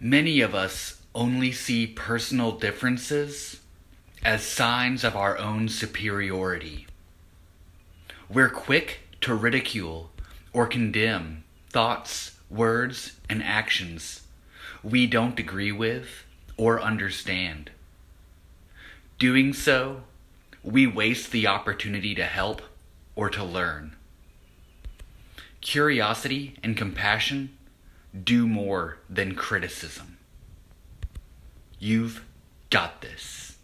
Many of us only see personal differences as signs of our own superiority. We're quick to ridicule or condemn thoughts, words, and actions we don't agree with or understand. Doing so, we waste the opportunity to help or to learn. Curiosity and compassion do more than criticism. You've got this.